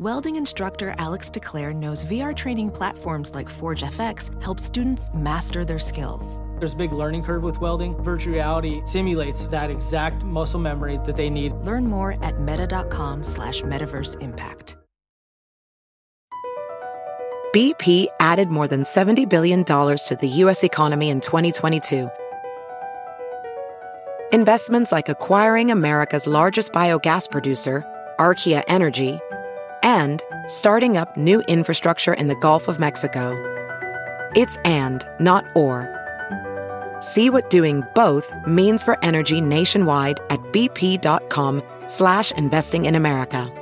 Welding instructor Alex DeClaire knows VR training platforms like Forge FX help students master their skills. There's a big learning curve with welding. Virtual reality simulates that exact muscle memory that they need. Learn more at meta.com slash metaverse impact. BP added more than $70 billion to the U.S. economy in 2022. Investments like acquiring America's largest biogas producer, Archaea Energy, and starting up new infrastructure in the Gulf of Mexico. It's and, not or. See what doing both means for energy nationwide at bp.com slash investing in America.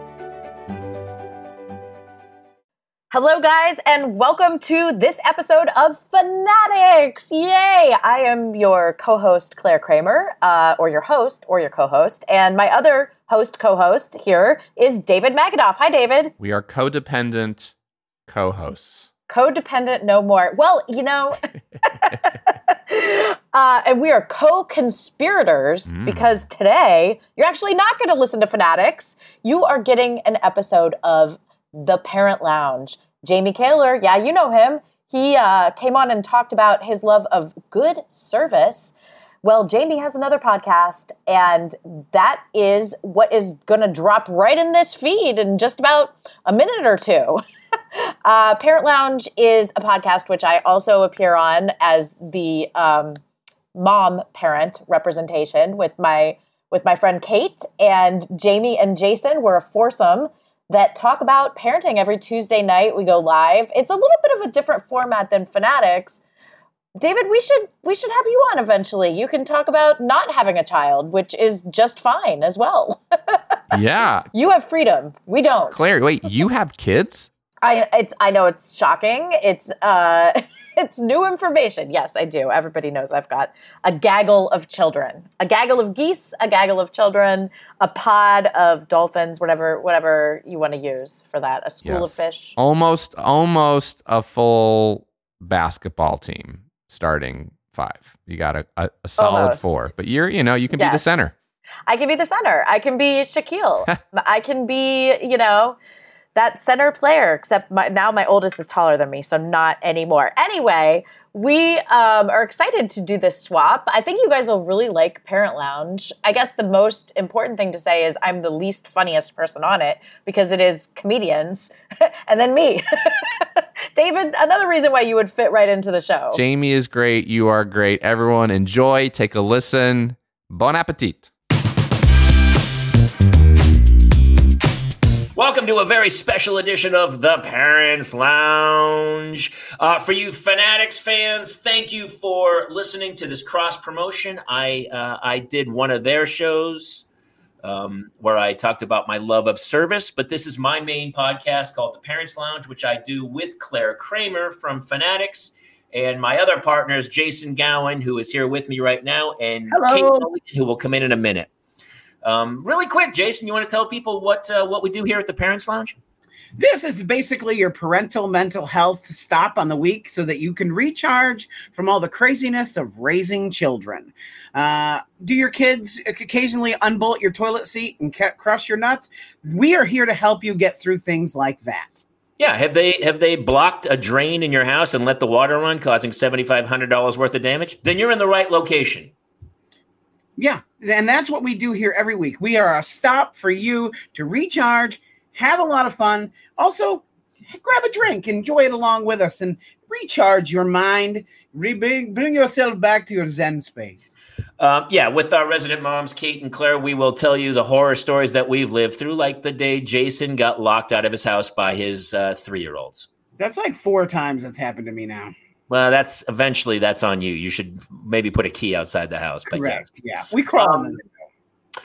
Hello, guys, and welcome to this episode of Fanatics. Yay! I am your co host, Claire Kramer, uh, or your host, or your co host. And my other host, co host here is David Magadoff. Hi, David. We are codependent co hosts. Codependent no more. Well, you know, uh, and we are co conspirators Mm. because today you're actually not going to listen to Fanatics. You are getting an episode of The Parent Lounge. Jamie Kaler, yeah, you know him. He uh, came on and talked about his love of good service. Well, Jamie has another podcast, and that is what is going to drop right in this feed in just about a minute or two. uh, Parent Lounge is a podcast which I also appear on as the um, mom parent representation with my with my friend Kate and Jamie and Jason. We're a foursome that talk about parenting every Tuesday night. We go live. It's a little bit of a different format than Fanatics. David, we should we should have you on eventually. You can talk about not having a child, which is just fine as well. Yeah. you have freedom. We don't. Claire, wait, you have kids? I it's I know it's shocking. It's uh it's new information. Yes, I do. Everybody knows I've got a gaggle of children. A gaggle of geese, a gaggle of children, a pod of dolphins, whatever whatever you want to use for that. A school of fish. Almost, almost a full basketball team starting five. You got a, a, a solid Almost. four, but you're, you know, you can be the center. I can be the center. I can be Shaquille. I can be, you know, that center player, except my, now my oldest is taller than me, so not anymore. Anyway, we um, are excited to do this swap. I think you guys will really like Parent Lounge. I guess the most important thing to say is I'm the least funniest person on it because it is comedians and then me. David, another reason why you would fit right into the show. Jamie is great. You are great. Everyone enjoy, take a listen. Bon appetit. Welcome to a very special edition of the Parents Lounge. Uh, for you Fanatics fans, thank you for listening to this cross promotion. I uh, I did one of their shows um, where I talked about my love of service, but this is my main podcast called the Parents Lounge, which I do with Claire Kramer from Fanatics. And my other partners, Jason Gowan, who is here with me right now, and Hello. Kate Mulligan, who will come in in a minute. Um, really quick, Jason, you want to tell people what uh, what we do here at the Parents Lounge? This is basically your parental mental health stop on the week so that you can recharge from all the craziness of raising children. Uh, do your kids occasionally unbolt your toilet seat and ca- crush your nuts? We are here to help you get through things like that. Yeah, have they have they blocked a drain in your house and let the water run, causing seventy five hundred dollars worth of damage? Then you're in the right location. Yeah, and that's what we do here every week. We are a stop for you to recharge, have a lot of fun. Also, grab a drink, enjoy it along with us, and recharge your mind. Re- bring, yourself back to your Zen space. Um, yeah, with our resident moms, Kate and Claire, we will tell you the horror stories that we've lived through, like the day Jason got locked out of his house by his uh, three year olds. That's like four times that's happened to me now. Well, that's eventually that's on you. You should maybe put a key outside the house. But yeah. Correct. Yeah, we crawl Um,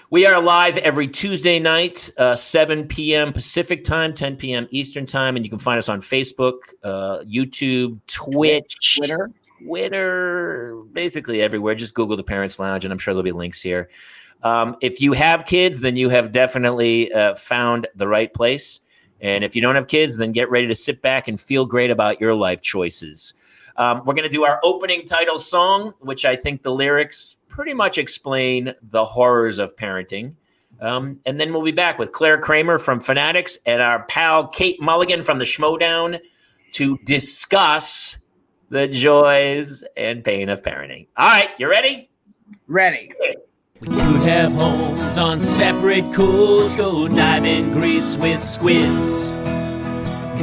We are live every Tuesday night, uh, 7 p.m. Pacific time, 10 p.m. Eastern time, and you can find us on Facebook, uh, YouTube, Twitch, Twitter. Twitter, basically everywhere. Just Google the Parents Lounge, and I'm sure there'll be links here. Um, if you have kids, then you have definitely uh, found the right place. And if you don't have kids, then get ready to sit back and feel great about your life choices. Um, we're going to do our opening title song, which I think the lyrics pretty much explain the horrors of parenting. Um, and then we'll be back with Claire Kramer from Fanatics and our pal Kate Mulligan from the Schmoedown to discuss the joys and pain of parenting. All right, you ready? Ready. We could have homes on separate coasts, go dive in Greece with squids.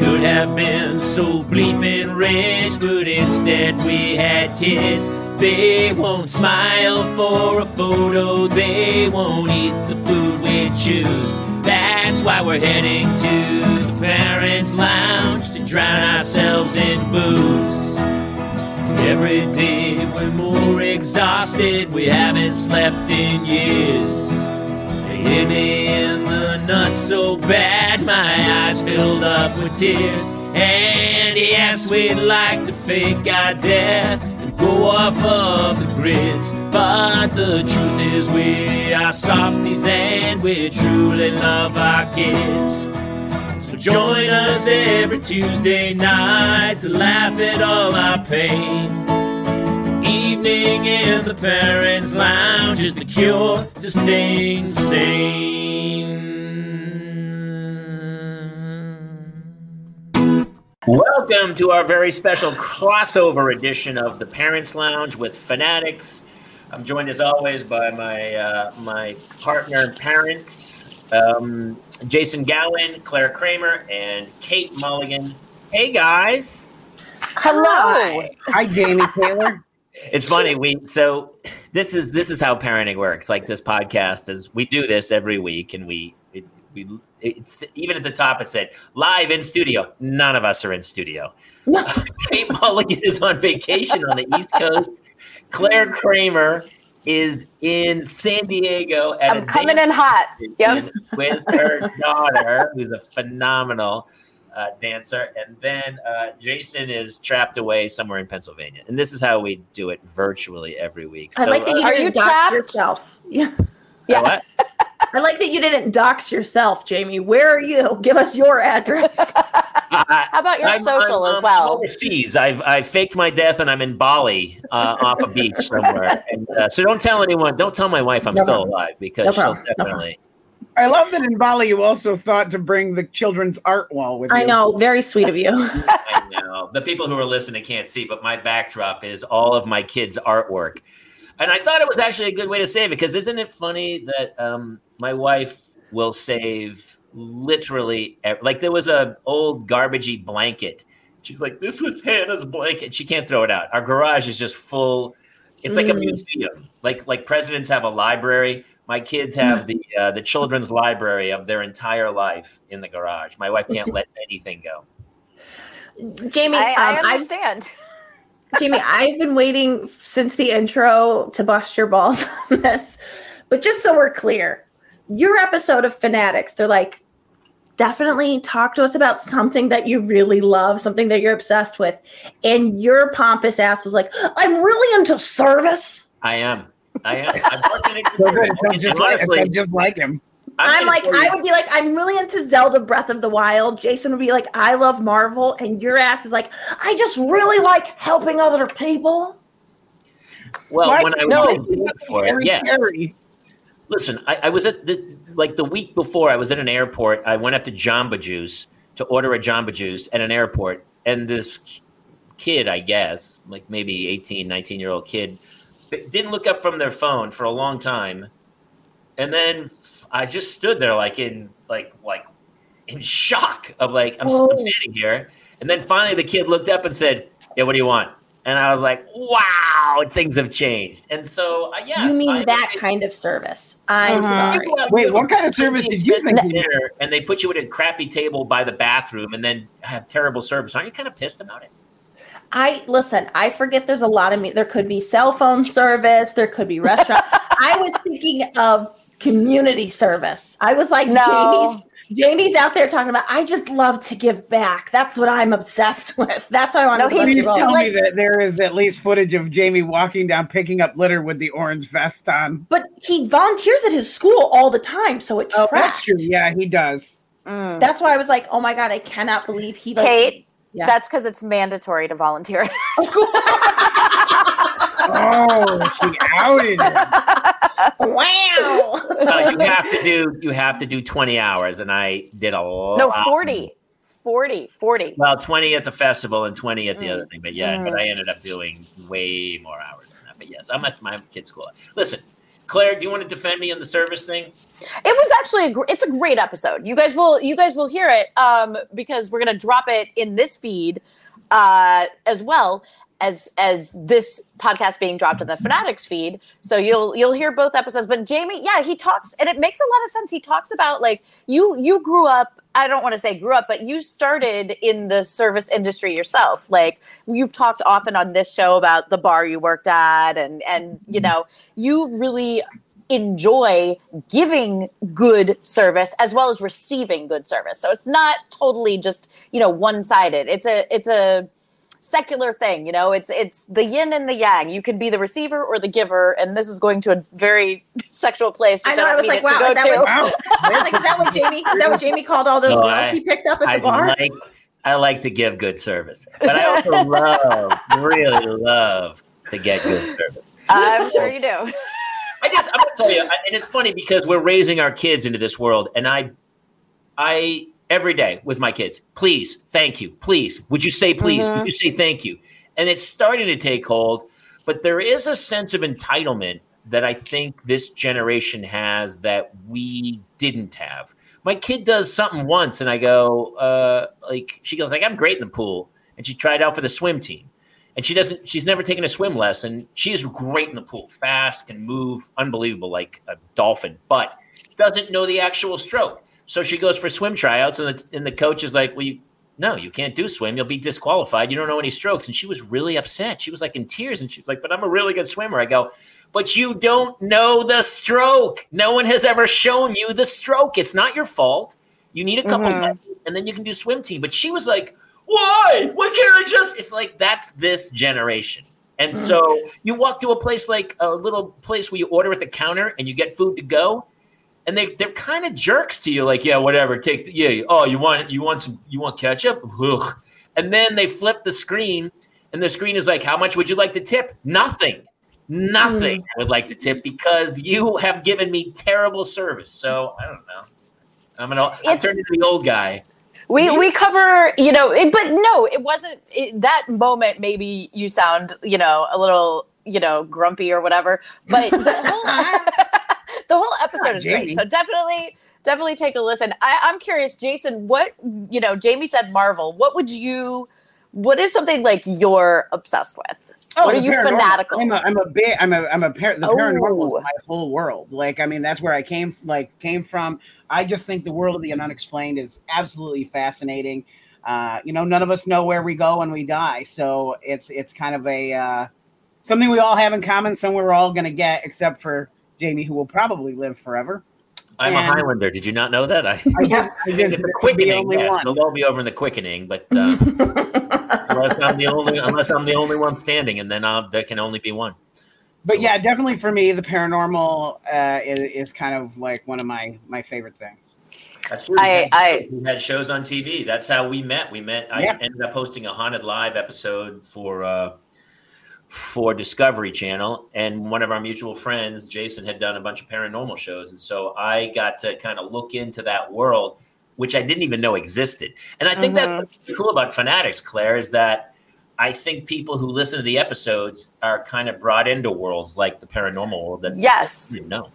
Could have been so bleeping rich, but instead we had kids. They won't smile for a photo, they won't eat the food we choose. That's why we're heading to the parents' lounge to drown ourselves in booze. Every day we're more exhausted, we haven't slept in years. They hit me in the nuts so bad, my eyes filled up with tears. And yes, we'd like to fake our death go off of the grids. But the truth is, we are softies and we truly love our kids. So join us every Tuesday night to laugh at all our pain. Evening in the parents' lounge is the cure to staying sane. Welcome to our very special crossover edition of the Parents Lounge with Fanatics. I'm joined as always by my uh, my partner and parents, um, Jason Gowan, Claire Kramer, and Kate Mulligan. Hey guys. Hello. Hi, Hi Jamie Taylor. It's funny. We so this is this is how parenting works. Like this podcast is we do this every week, and we it, we it's even at the top it said live in studio. None of us are in studio. Kate Mulligan is on vacation on the East Coast. Claire Kramer is in San Diego. At I'm a coming in hot. Yep. with her daughter, who's a phenomenal uh, dancer, and then uh, Jason is trapped away somewhere in Pennsylvania. And this is how we do it virtually every week. I like that uh, you Are didn't you trapped? yourself. Yeah. Yeah. What? I like that you didn't dox yourself, Jamie. Where are you? Give us your address. How about your I'm- social I'm- as I'm well? Overseas, I've I faked my death and I'm in Bali uh, off a beach somewhere. And, uh, so don't tell anyone. Don't tell my wife I'm No still problem. alive because No she'll problem. No definitely. I love that in Bali you also thought to bring the children's art wall with you. I know. Very sweet of you. I know the people who are listening can't see, but my backdrop is all of my kids' artwork, and I thought it was actually a good way to save it because isn't it funny that um, my wife will save literally ev- like there was a old garbagey blanket. She's like, "This was Hannah's blanket." She can't throw it out. Our garage is just full. It's like a Mm. museum. Like like presidents have a library. My kids have the uh, the children's library of their entire life in the garage. My wife can't let anything go. Jamie, I, I um, I've understand. Jamie, I've been waiting since the intro to bust your balls on this. But just so we're clear, your episode of Fanatics, they're like, definitely talk to us about something that you really love, something that you're obsessed with. And your pompous ass was like, I'm really into service. I am. I am. I'm working it. So good. It sounds And just like, it honestly, sounds just like him. I'm gonna like, I would be like, I'm really into Zelda Breath of the Wild. Jason would be like, I love Marvel. And your ass is like, I just really like helping other people. Well, Why- when I no, was looking for it, Harry yes. Carey. Listen, I, I was at the like the week before. I was at an airport. I went up to Jamba Juice to order a Jamba Juice at an airport, and this kid, I guess, like maybe 18, 19 year old kid, didn't look up from their phone for a long time, and then I just stood there like in like like in shock of like I'm, I'm oh. standing here, and then finally the kid looked up and said, "Yeah, what do you want?" And I was like, "Wow, things have changed." And so, uh, yes, you mean I- that kind of service? I'm Uh-huh. sorry. You go out, Wait, what kind of service did you expensive think you dinner, And they put you at a crappy table by the bathroom, and then have terrible service. Aren't you kind of pissed about it? I listen. I forget. There's a lot of me. There could be cell phone service. There could be restaurant. I was thinking of community service. I was like, No. Jamie's. Jamie's out there talking about. I just love to give back. That's what I'm obsessed with. That's why I want No, to. he- Please tell me that there is at least footage of Jamie walking down, picking up litter with the orange vest on. But he volunteers at his school all the time, so it Oh, tracks. that's true. Yeah, he does. Mm. That's why I was like, oh my god, I cannot believe he. Like, Kate, Yeah. that's because it's mandatory to volunteer. At school. Oh, she outed him. wow. Uh, you have to do you have to do 20 hours, and I did a lot. No, 40. 40. 40. Well, 20 at the festival and 20 at the Mm. other thing. But yeah, but I ended up doing way more hours than that. But yes, I'm at my kid's school. Listen, Claire, do you want to defend me on the service thing? It was actually a, gr- it's a great episode. You guys will you guys will hear it um, because we're gonna drop it in this feed uh, as well as as this podcast being dropped in the Fanatics feed. So you'll you'll hear both episodes. But Jamie, yeah, he talks and it makes a lot of sense. He talks about like you you grew up. I don't want to say grew up, but you started in the service industry yourself. Like you've talked often on this show about the bar you worked at, and and you mm-hmm. know you really enjoy giving good service as well as receiving good service. So it's not totally just, you know, one-sided. It's a it's a secular thing, you know. It's it's the yin and the yang. You can be the receiver or the giver and this is going to a very sexual place which I know. I don't was like, wow, to is go that to. what, I was like, is that what Jamie? Is that what Jamie called all those No, girls I- he picked up at I the bar? like I like to give good service, but I also love, really love to get good service. I'm sure you do. I just I'm gonna tell you, and it's funny because we're raising our kids into this world, and I, I every day with my kids, please, thank you, please, would you say please, would you say thank you, and it's starting to take hold, but there is a sense of entitlement that I think this generation has that we didn't have. My kid does something once, and I go, uh, like she goes, like I'm great in the pool, and she tried out for the swim team. And she doesn't she's never taken a swim lesson. She is great in the pool fast can move unbelievable like a dolphin but doesn't know the actual stroke so she goes for swim tryouts and the, and the coach is like well you, no you can't do swim. You'll be disqualified. You don't know any strokes. And she was really upset. She was like in tears and she's like but i'm a really good swimmer. I go but you don't know the stroke. No one has ever shown you the stroke. It's not your fault. You need a couple Mhm. lessons and then you can do swim team. But she was like why? Why can't I just? It's like that's this generation. And so you walk to a place like a little place where you order at the counter and you get food to go, and they they're kind of jerks to you, like yeah, whatever, take the, yeah. Oh, you want you want some you want ketchup? Ugh. And then they flip the screen, and the screen is like, how much would you like to tip? Nothing. Nothing hmm. I would like to tip because you have given me terrible service. So I don't know. I'm gonna I'm It's- turning to the old guy. We we cover, you know, it, but no, it wasn't it, that moment. Maybe you sound, you know, a little, you know, grumpy or whatever. But the whole, the whole episode is Jamie. great. So definitely, definitely take a listen. I, I'm curious, Jason. What you know, Jamie said Marvel. What would you? What is something like you're obsessed with? what are you paranormal. fanatical? I'm a, I'm a big, I'm a, I'm a par- the Oh. paranormal is my whole world. Like, I mean, that's where I came, like, came from. I just think the world of the unexplained is absolutely fascinating. Uh, you know, none of us know where we go when we die, so it's, it's kind of a uh, something we all have in common. Somewhere we're all going to get, except for Jamie, who will probably live forever. I'm a Highlander. Did you not know that? I I did, I did in the the quickening, only yes, one. they'll all be over in the quickening, but uh, unless I'm the only unless I'm the only one standing, and then I'll, there can only be one. But So- yeah, definitely for me, the paranormal uh, is, is kind of like one of my my favorite things. That's true. I- We had- I- we had shows on TV. That's how we met. We met. I ended up hosting a haunted live episode for uh, for Discovery Channel, and one of our mutual friends, Jason, had done a bunch of paranormal shows, and so I got to kind of look into that world, which I didn't even know existed. And I think Mhm. that's what's cool about Fanatics, Claire, is that. I think people who listen to the episodes are kind of brought into worlds like the paranormal world that Yes. you know.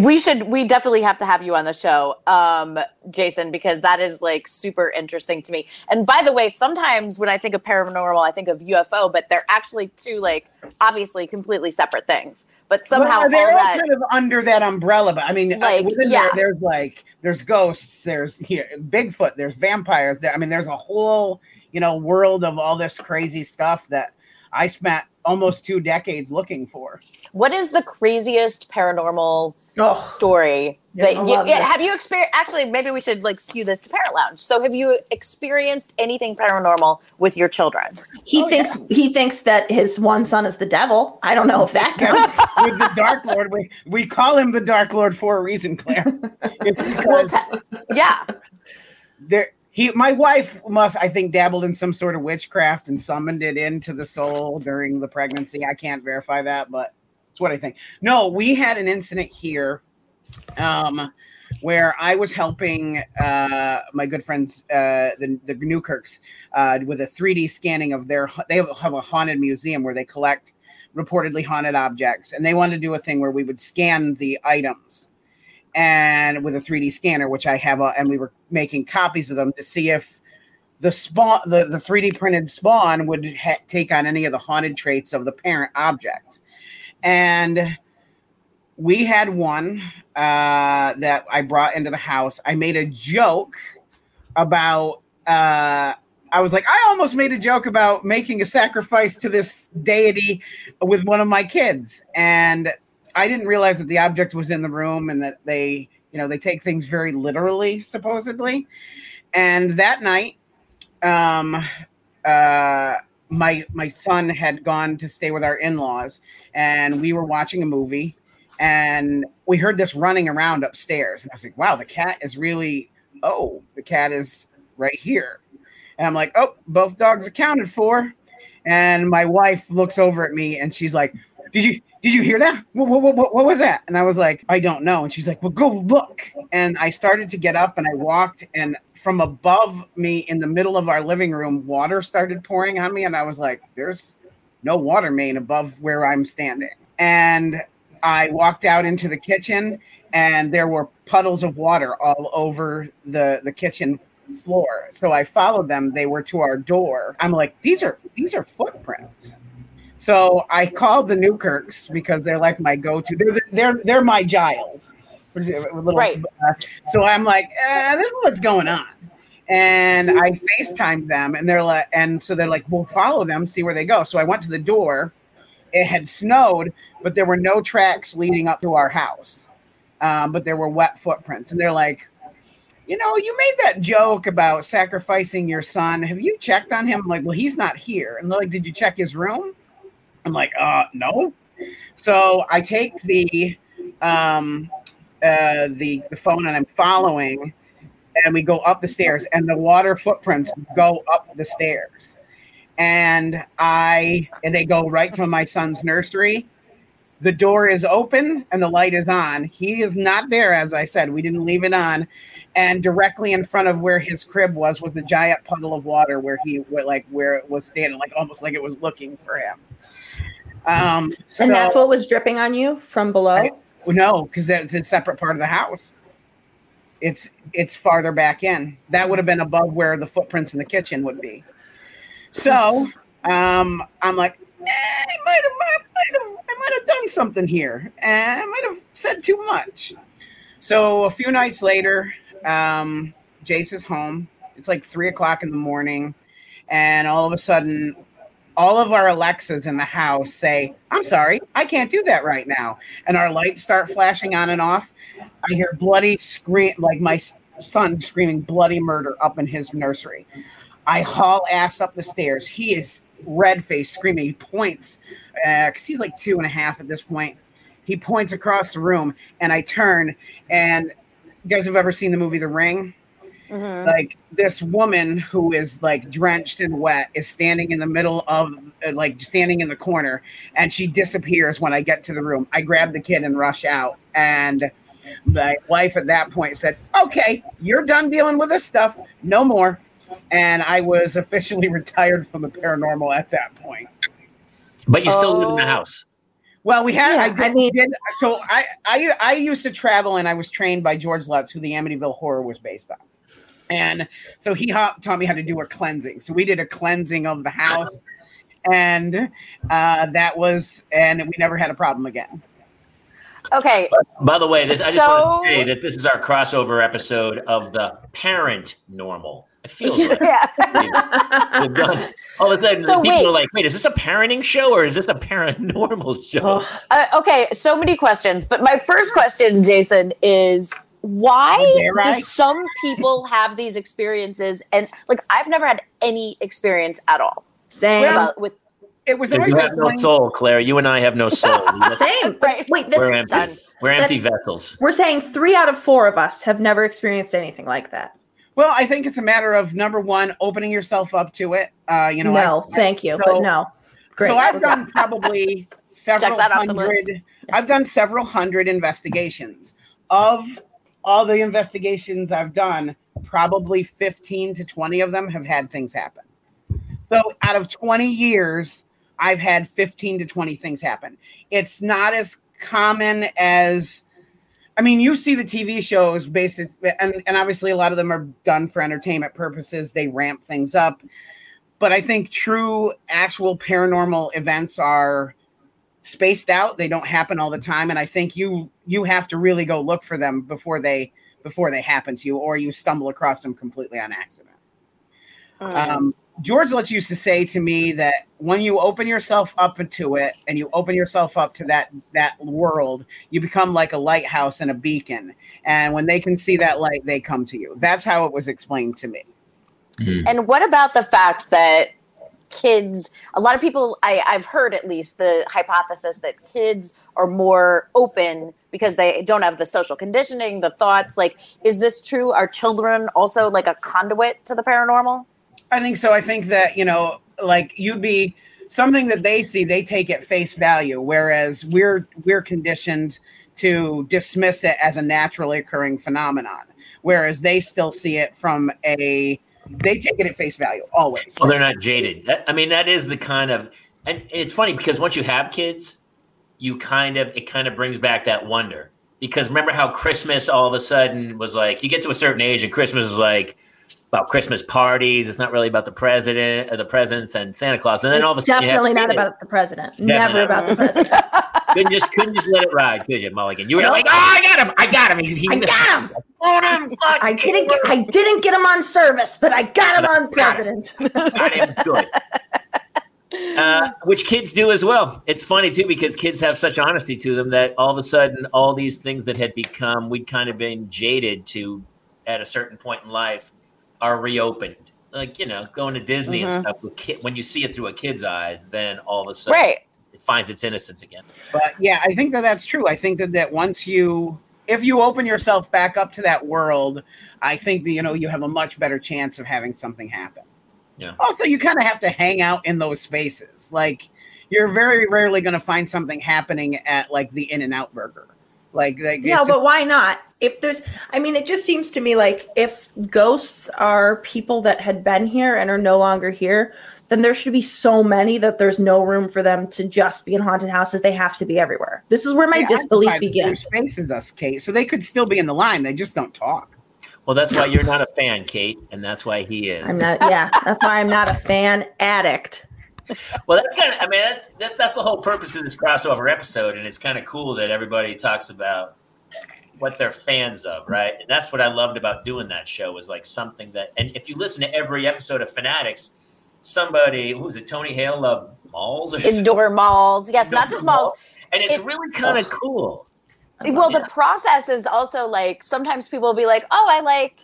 We should we definitely have to have you on the show, um, Jason, because that is like super interesting to me. And by the way, sometimes when I think of paranormal, I think of UFO, but they're actually two like obviously completely separate things. But somehow Well, they're all all that kind of under that umbrella. But I mean, uh, Like, yeah. there, there's like there's ghosts, there's here Bigfoot, there's vampires. There, I mean, there's a whole you know world of all this crazy stuff that I spent almost two decades looking for. what is the craziest paranormal Oh, story Yeah, that you yeah, have you experienced actually maybe we should like skew this to parent lounge. So have you experienced anything paranormal with your children? he Oh, thinks he thinks that his one son is the devil. I don't know if that counts. With the Dark Lord, we, we call him the Dark Lord for a reason, Claire. It's because yeah. there he my wife must I think dabbled in some sort of witchcraft and summoned it into the soul during the pregnancy. I can't verify that, but That's what I think. No, we had an incident here um, where I was helping uh, my good friends, uh, the, the Newkirks, uh, with a 3D scanning of their. They have a haunted museum where they collect reportedly haunted objects, and they wanted to do a thing where we would scan the items and with a 3D scanner, which I have, a, and we were making copies of them to see if the spawn, the, the 3D printed spawn would ha- take on any of the haunted traits of the parent object. And we had one uh, that I brought into the house. I made a joke about. Uh, I was like, I almost made a joke about making a sacrifice to this deity with one of my kids, and I didn't realize that the object was in the room and that they, you know, they take things very literally, supposedly. And that night, um, uh, my my son had gone to stay with our in-laws, and we were watching a movie, and we heard this running around upstairs, and I was like, "Wow, the cat is really oh, the cat is right here," and I'm like, "Oh, both dogs accounted for," and my wife looks over at me and she's like, "Did you did you hear that? What, what, what, what, was that? And I was like, I don't know. And she's like, well, go look. And I started to get up and I walked, and from above me in the middle of our living room, water started pouring on me. And I was like, there's no water main above where I'm standing. And I walked out into the kitchen, and there were puddles of water all over the, the kitchen floor. So I followed them. They were to our door. I'm like, these are these are footprints. So I called the Newkirks because they're like my go-to. They're they're they're my Giles. Little, right. Uh, so I'm like, eh, this is what's going on. And I FaceTimed them, and they're like, and so they're like, we'll follow them, see where they go. So I went to the door. It had snowed, but there were no tracks leading up to our house. Um, but there were wet footprints, and they're like, you know, you made that joke about sacrificing your son. Have you checked on him? I'm like, well, he's not here. And they're like, did you check his room? I'm like, uh, no. So I take the um, uh, the the phone and I'm following, and we go up the stairs, and the water footprints go up the stairs, and I and they go right to my son's nursery. The door is open and the light is on. He is not there, as I said. We didn't leave it on, and directly in front of where his crib was was a giant puddle of water where he like where it was standing, like almost like it was looking for him. Um, so, and that's what was dripping on you from below. I, no, because that's a separate part of the house. It's it's farther back in. That would have been above where the footprints in the kitchen would be. So um, I'm like, eh, I might have, I might have, I might have done something here, and I might have said too much. So a few nights later, um, Jace is home. It's like three o'clock in the morning, and all of a sudden, all of our Alexas in the house say, I'm sorry, I can't do that right now. And our lights start flashing on and off. I hear bloody scream, like my son screaming bloody murder up in his nursery. I haul ass up the stairs. He is red faced, screaming. He points, because uh, he's like two and a half at this point. He points across the room, and I turn. And you guys have ever seen the movie The Ring? Mm-hmm. Like this woman who is like drenched and wet is standing in the middle of uh, like standing in the corner and she disappears when I get to the room. I grab the kid and rush out and my wife at that point said, "Okay, you're done dealing with this stuff. No more." And I was officially retired from the paranormal at that point. But you still oh. live in the oh. house. Well, we had. Yeah, I, did, I mean, did, so I, I I used to travel, and I was trained by George Lutz, who the Amityville Horror was based on. And so he taught me how to do a cleansing. So we did a cleansing of the house, and uh, that was, and we never had a problem again. Okay. By the way, this I just so, want to say that this is our crossover episode of the Parent Normal. It feels like yeah. we've. All of a sudden, so people wait. are like, "Wait, is this a parenting show or is this a paranormal show?" Uh, okay, so many questions, but my first question, Jason, is why do some people have these experiences and like I've never had any experience at all. Same about, with it was always you have no soul, Claire. You and I have no soul. Same. Right. Wait, we're empty. we're empty vessels. We're saying three out of four of us have never experienced anything like that. Well, I think it's a matter of number one, opening yourself up to it. Uh, you know, no, I, thank you, so, but no. Great. So I've done probably several that off the list. hundred. I've done several hundred investigations. Of all the investigations I've done, probably fifteen to twenty of them have had things happen. So out of twenty years, I've had fifteen to twenty things happen. It's not as common as. I mean, you see the TV shows, basic, and, and obviously a lot of them are done for entertainment purposes. They ramp things up but I think true actual paranormal events are spaced out. They don't happen all the time, and I think you you have to really go look for them before they before they happen to you, or you stumble across them completely on accident. Um, George Lutz used to say to me that when you open yourself up into it and you open yourself up to that that world, you become like a lighthouse and a beacon. And when they can see that light, they come to you. That's how it was explained to me. And what about the fact that kids, a lot of people, I, I've heard at least the hypothesis that kids are more open because they don't have the social conditioning, the thoughts. Like, is this true? Are children also like a conduit to the paranormal? I think so. I think that, you know, like you'd be something that they see, they take at face value, whereas we're we're conditioned to dismiss it as a naturally occurring phenomenon. Whereas they still see it from a they take it at face value always. Well, they're not jaded. I mean, that is the kind of, and it's funny because once you have kids, you kind of it kind of brings back that wonder. Because remember how Christmas all of a sudden was like you get to a certain age and Christmas is like about Christmas parties. It's not really about the president or the presents and Santa Claus. And then all of a It's sudden, definitely not about the president. Never about the president. couldn't just couldn't just let it ride, could you, Mulligan? You were like, oh, I got him, I got him. He, he I got him. Him. I didn't get I didn't get him on service, but I got him on president. got him good. Uh, which kids do as well. It's funny too because kids have such honesty to them that all of a sudden, all these things that had become we'd kind of been jaded to at a certain point in life are reopened. Like you know, going to Disney Mhm. and stuff. With kid, when you see it through a kid's eyes, then all of a sudden, Right. it finds its innocence again. But yeah, I think that that's true. I think that that once you if you open yourself back up to that world, I think that you know you have a much better chance of having something happen. Yeah. Also, you kind of have to hang out in those spaces. Like you're very rarely going to find something happening at like the In-N-Out Burger. Like, like No, it's- but why not? If there's, I mean, it just seems to me like if ghosts are people that had been here and are no longer here, then there should be so many that there's no room for them to just be in haunted houses. They have to be everywhere. This is where my they disbelief occupy the same begins. Space as us, Kate. So they could still be in the line. They just don't talk. Well, that's why you're not a fan, Kate, and that's why he is. I'm not, yeah, that's why I'm not a fan addict. Well, that's kind of. I mean, that's, that's that's the whole purpose of this crossover episode, and it's kind of cool that everybody talks about what they're fans of, right? And that's what I loved about doing that show was like something that. And if you listen to every episode of Fanatics, somebody who was it? Tony Hale loved malls or something? Indoor malls. Yes, not just malls. and it's It- really kind of cool. Well, the process is also like sometimes people will be like, "Oh, I like,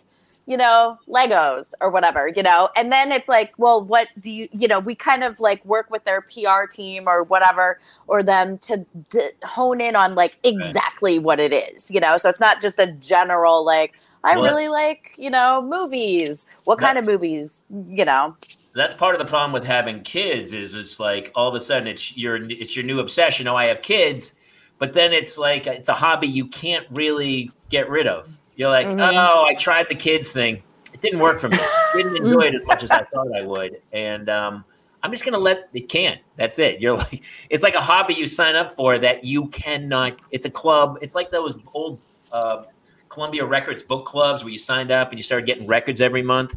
you know, Legos or whatever," you know, and then it's like, "Well, what do you, you know?" We kind of like work with their PR team or whatever, or them to d- hone in on like exactly what it is, you know. So it's not just a general like, "I Well, really like, you know, movies. What kind of movies, you know?" That's part of the problem with having kids is it's like all of a sudden it's your it's your new obsession. Oh, I have kids, but then it's like it's a hobby you can't really get rid of. You're like, Mhm. oh, I tried the kids thing. It didn't work for me. Didn't enjoy it as much as I thought I would, and um, I'm just gonna let it can. That's it. You're like, it's like a hobby you sign up for that you cannot. It's a club. It's like those old uh, Columbia Records book clubs where you signed up and you started getting records every month.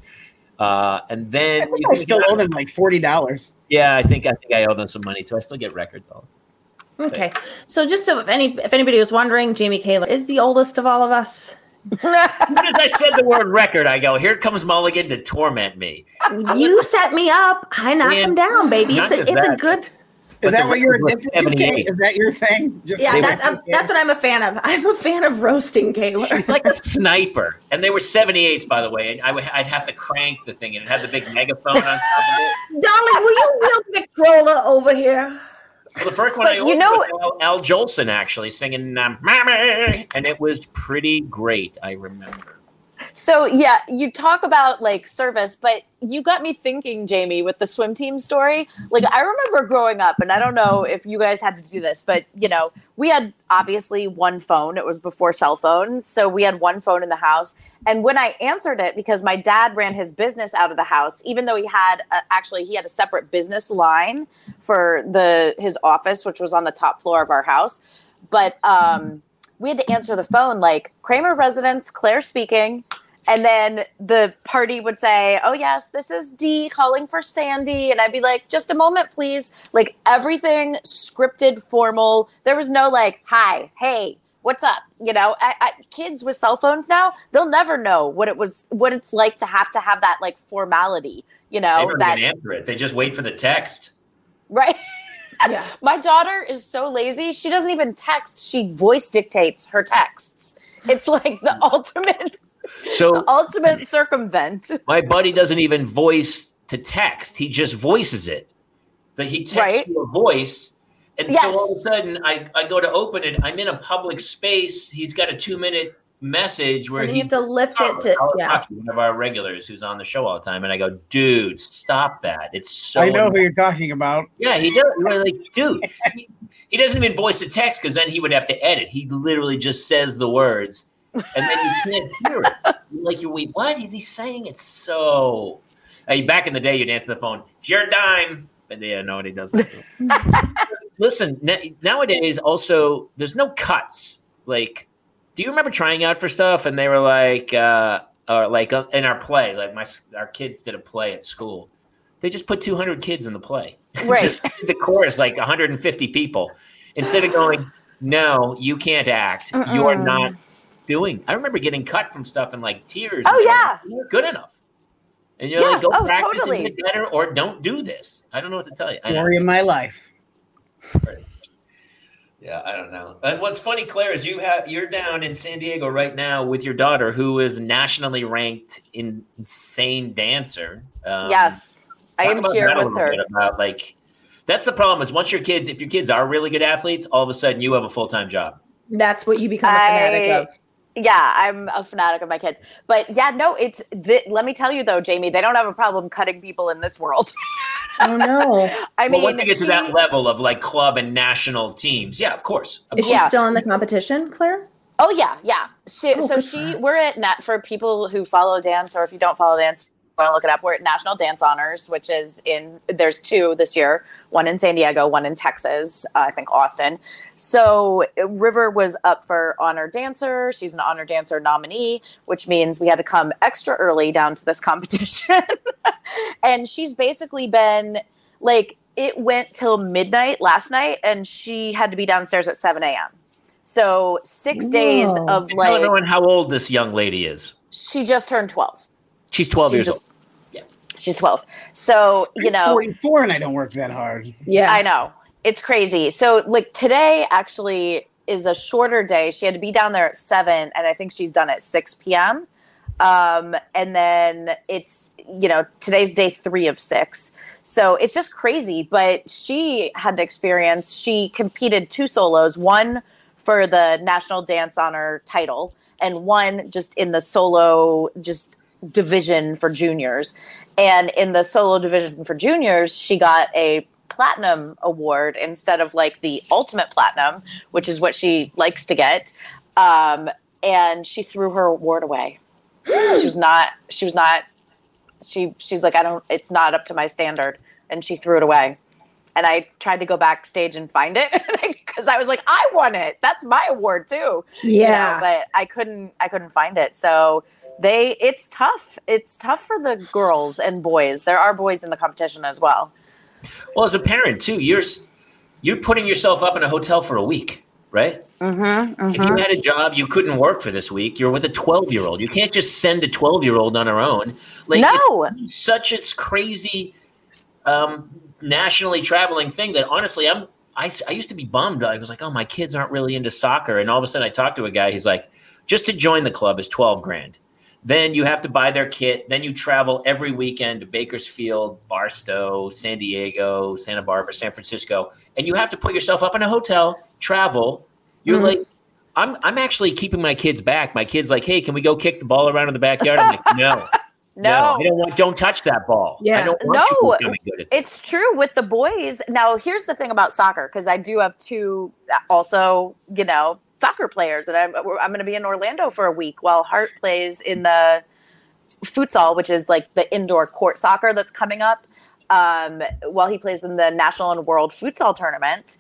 Uh, and then I think you I still get- owe them like forty dollars. yeah, I think I think I owe them some money too. I still get records all. Okay, so just so if any if anybody was wondering, Jamie Kaler is the oldest of all of us. As soon as I said the word record, I go, "Here comes Mulligan to torment me." You set me up. I knock Man, him down, baby. It's a just it's a good. Is that what you're record addicted to? Is that your thing? Just Yeah, that's were- um, that's what I'm a fan of. I'm a fan of roasting Kaler. She's like a sniper, and they were 78s, by the way. And I would, I'd have to crank the thing, and it had the big megaphone on top of it. Darling, will you wheel Victrola over here? Well, the first one I you know- Al, Al Jolson actually singing um, "Mommy," and it was pretty great. I remember. So yeah, you talk about like service, but you got me thinking, Jamie, with the swim team story. Like I remember growing up, and I don't know if you guys had to do this, but you know, we had obviously one phone. It was before cell phones, so we had one phone in the house. And when I answered it, because my dad ran his business out of the house, even though he had a, actually he had a separate business line for the his office, which was on the top floor of our house, but um, we had to answer the phone like Kramer residence, Claire speaking and then the party would say, "Oh yes, this is D calling for Sandy," and I'd be like, "Just a moment, please." Like everything scripted, formal. There was no like, "Hi, hey, what's up?" You know, I, I, kids with cell phones now, they'll never know what it was, what it's like to have to have that like formality. You know, They don't that even answer it. They just wait for the text. right. Yeah. My daughter is so lazy; she doesn't even text; she voice dictates her texts. It's like the ultimate, So the ultimate circumvent. my buddy doesn't even voice to text. He just voices it. That he texts Right. you a voice. And Yes. so all of a sudden I, I go to open it. I'm in a public space. He's got a two minute message where And he you have to lift it to Alex yeah. One of our regulars who's on the show all the time. And I go, dude, stop that. It's so I know who you're talking about. Yeah, he does. You're like, dude, he, he doesn't even voice the text because then he would have to edit. He literally just says the words, and then you can't hear it. You're like, you wait, what is he saying? It's so. Hey, back in the day, you'd answer the phone. It's your dime, but yeah, no, he doesn't. Listen, na- nowadays, also, there's no cuts. Like, do you remember trying out for stuff and they were like, uh, or like uh, in our play, like my our kids did a play at school. They just put 200 kids in the play. Right. just the chorus like 150 people instead of going no you can't act you're not doing i remember getting cut from stuff and like tears Oh, yeah. like, you're good enough and you're Yeah. like go Oh, practice totally. and get better or don't do this i don't know what to tell you I know. Story of my life. yeah i don't know and what's funny claire is you have you're down in san diego right now with your daughter who is nationally ranked insane dancer um, yes, I am here with her. About like, that's the problem is once your kids, if your kids are really good athletes, all of a sudden you have a full time job. That's what you become a fanatic I- of. Yeah, I'm a fanatic of my kids. But yeah, no, it's th- let me tell you though, Jamie, they don't have a problem cutting people in this world. Oh no. I Well, mean, once you get to that level of like club and national teams, yeah, of course. Of Is she course. Yeah. still in the competition, Claire? Oh yeah, yeah. She, Oh, so she, for we're at Nat for people who follow dance, or if you don't follow dance, want to look it up. We're at National Dance Honors, which is in there's two this year, one in San Diego, one in Texas, uh, I think Austin. So River was up for honor dancer. She's an honor dancer nominee, which means we had to come extra early down to this competition. and she's basically been like it went till midnight last night, and she had to be downstairs at 7 a.m. So six days of like everyone how old this young lady is. she just turned 12 She's 12 She years just- old. Yeah. she's 12 so you I'm know 44 and I don't work that hard. Yeah. i know it's crazy so like today actually is a shorter day she had to be down there at 7 and i think she's done at 6 p.m um, and then it's you know today's day three of six so it's just crazy but she had to experience she competed two solos one for the national dance honor title and one just in the solo just division for juniors. And in the solo division for juniors she got a platinum award instead of like the ultimate platinum which is what she likes to get. Um, and she threw her award away. She was not she was not she she's like i don't it's not up to my standard. And she threw it away. And i tried to go backstage and find it because i was like i won it. That's my award too. You know, Yeah. but i couldn't i couldn't find it. So they it's tough it's tough for the girls and boys there are boys in the competition as well Well, as a parent too, you're you're putting yourself up in a hotel for a week, right? mm-hmm, If you had a job you couldn't work for this week, you're with a 12 year old. You can't just send a 12 year old on her own. Like no such a crazy um, nationally traveling thing that honestly, I'm I, I used to be bummed. I was like, oh, my kids aren't really into soccer, and all of a sudden I talked to a guy. He's like, just to join the club is 12 grand. Then you have to buy their kit. Then you travel every weekend to Bakersfield, Barstow, San Diego, Santa Barbara, San Francisco, and you have to put yourself up in a hotel, travel. You're Mhm. like, I'm I'm actually keeping my kids back. My kids like, hey, can we go kick the ball around in the backyard? I'm like, no. No. I don't want. Don't touch that ball. Yeah. I don't want No. you good at It's true with the boys. Now, here's the thing about soccer because I do have two uh, also, you know, soccer players, and I'm I'm going to be in Orlando for a week while Hart plays in the futsal, which is like the indoor court soccer that's coming up. Um, while he plays in the national and world futsal tournament.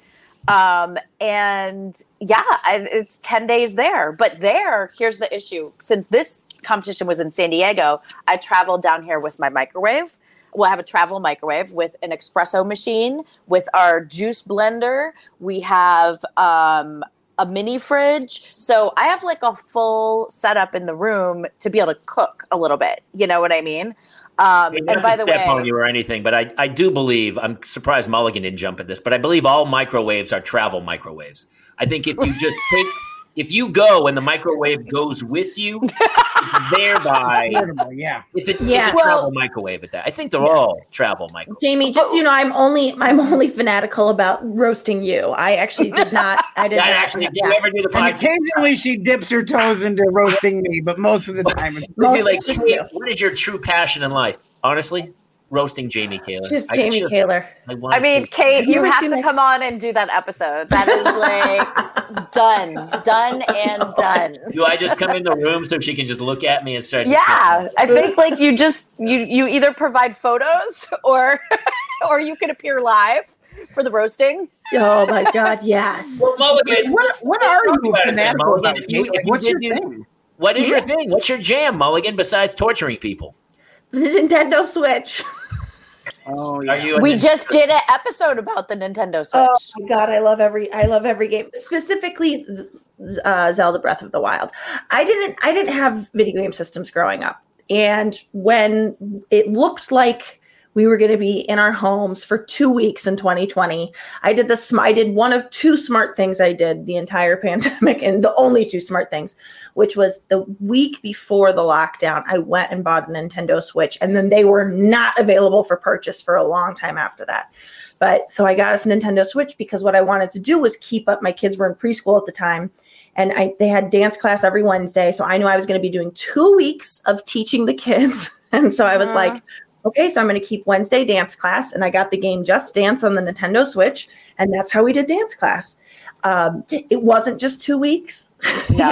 Um, and yeah, I, it's 10 days there. But there, here's the issue. Since this competition was in San Diego, I traveled down here with my microwave. We'll have a travel microwave with an espresso machine, with our juice blender. We have um, a mini fridge. So I have like a full setup in the room to be able to cook a little bit. You know what I mean? Um, Not and by the step on way, you or anything, but I, I do believe I'm surprised Mulligan didn't jump at this, but I believe all microwaves are travel microwaves. I think if you just take if you go and the microwave goes with you, thereby yeah. it's a, Yeah. it's a Well- travel microwave at that. I think they're all travel microwaves. Jamie, just so you know, I'm only I'm only fanatical about roasting you. I actually did not. I did Yeah, not. actually, do yeah. you ever do the podcast? occasionally she dips her toes into roasting me, but most of the time it's Most- like, just Jamie, you. what is your true passion in life? Honestly, roasting Jamie Kaler. Just I Jamie just- Kaler. I, I mean, to- Kate, you you have to that- come on and do that episode. That is like done, done, and done. do I just come in the room so she can just look at me and start? Yeah, I think like you just you you either provide photos or or you can appear live for the roasting. Oh my God, yes. Well, Mulligan, what, what let's are you about fanatical about? If you- Kate? if Like, you what's your did thing? What is your thing? What's your jam, Mulligan? Besides torturing people, The Nintendo Switch. Oh, are yeah. you? We nin- just did an episode about the Nintendo Switch. Oh my God, I love every I love every game. Specifically, uh, Zelda Breath of the Wild. I didn't I didn't have video game systems growing up, and when it looked like we were going to be in our homes for two weeks in 2020. I did the sm- I did one of two smart things I did the entire pandemic, and the only two smart things, which was the week before the lockdown. I went and bought a Nintendo Switch, and then they were not available for purchase for a long time after that. But so I got us a Nintendo Switch because what I wanted to do was keep up. My kids were in preschool at the time, and I they had dance class every Wednesday, so I knew I was going to be doing two weeks of teaching the kids, and so I was Mhm. like okay, so I'm going to keep Wednesday dance class. And I got the game Just Dance on the Nintendo Switch. And that's how we did dance class. Um, it wasn't just two weeks. No.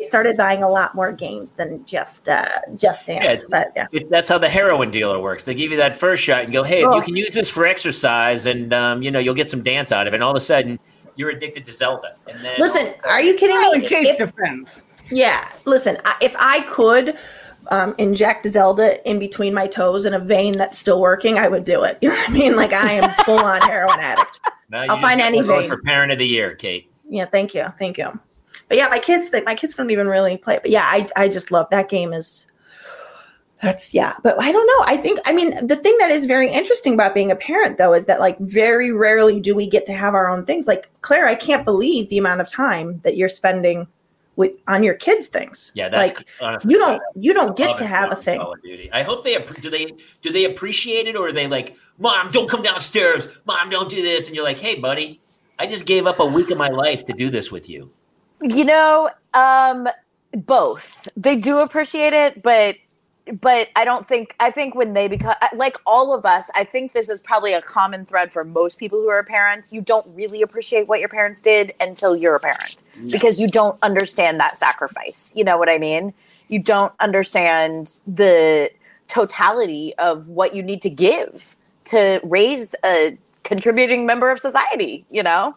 I started buying a lot more games than just uh, Just Dance. Yeah. But yeah. If that's how the heroin dealer works. They give you that first shot and go, "Hey, Oh. you can use this for exercise, and um, you know you'll get some dance out of it." And all of a sudden, you're addicted to Zelda. And then Listen, are you kidding Well, in me? Kate's If- defense. Yeah, listen, I, if I could um, inject Zelda in between my toes in a vein that's still working, I would do it. You know what I mean? Like I am full on heroin addict. You I'll find got one going anything. for parent of the year, Kate. Yeah, thank you, thank you. But yeah, my kids think my kids don't even really play. But yeah, I I just love that game. Is that's yeah. But I don't know. I think I mean the thing that is very interesting about being a parent though is that like very rarely do we get to have our own things. Like Claire, I can't believe the amount of time that you're spending with on your kids' things. Yeah, that's like honestly, you don't you don't get to have a thing. Call of Duty. I hope they do they do they appreciate it or are they like, "Mom, don't come downstairs. Mom, don't do this." And you're like, "Hey, buddy, I just gave up a week of my life to do this with you." You know, um, both. They do appreciate it, but but I don't think I think when they become like all of us, I think this is probably a common thread for most people who are parents. You don't really appreciate what your parents did until you're a parent because you don't understand that sacrifice. You know what I mean? You don't understand the totality of what you need to give to raise a contributing member of society, you know?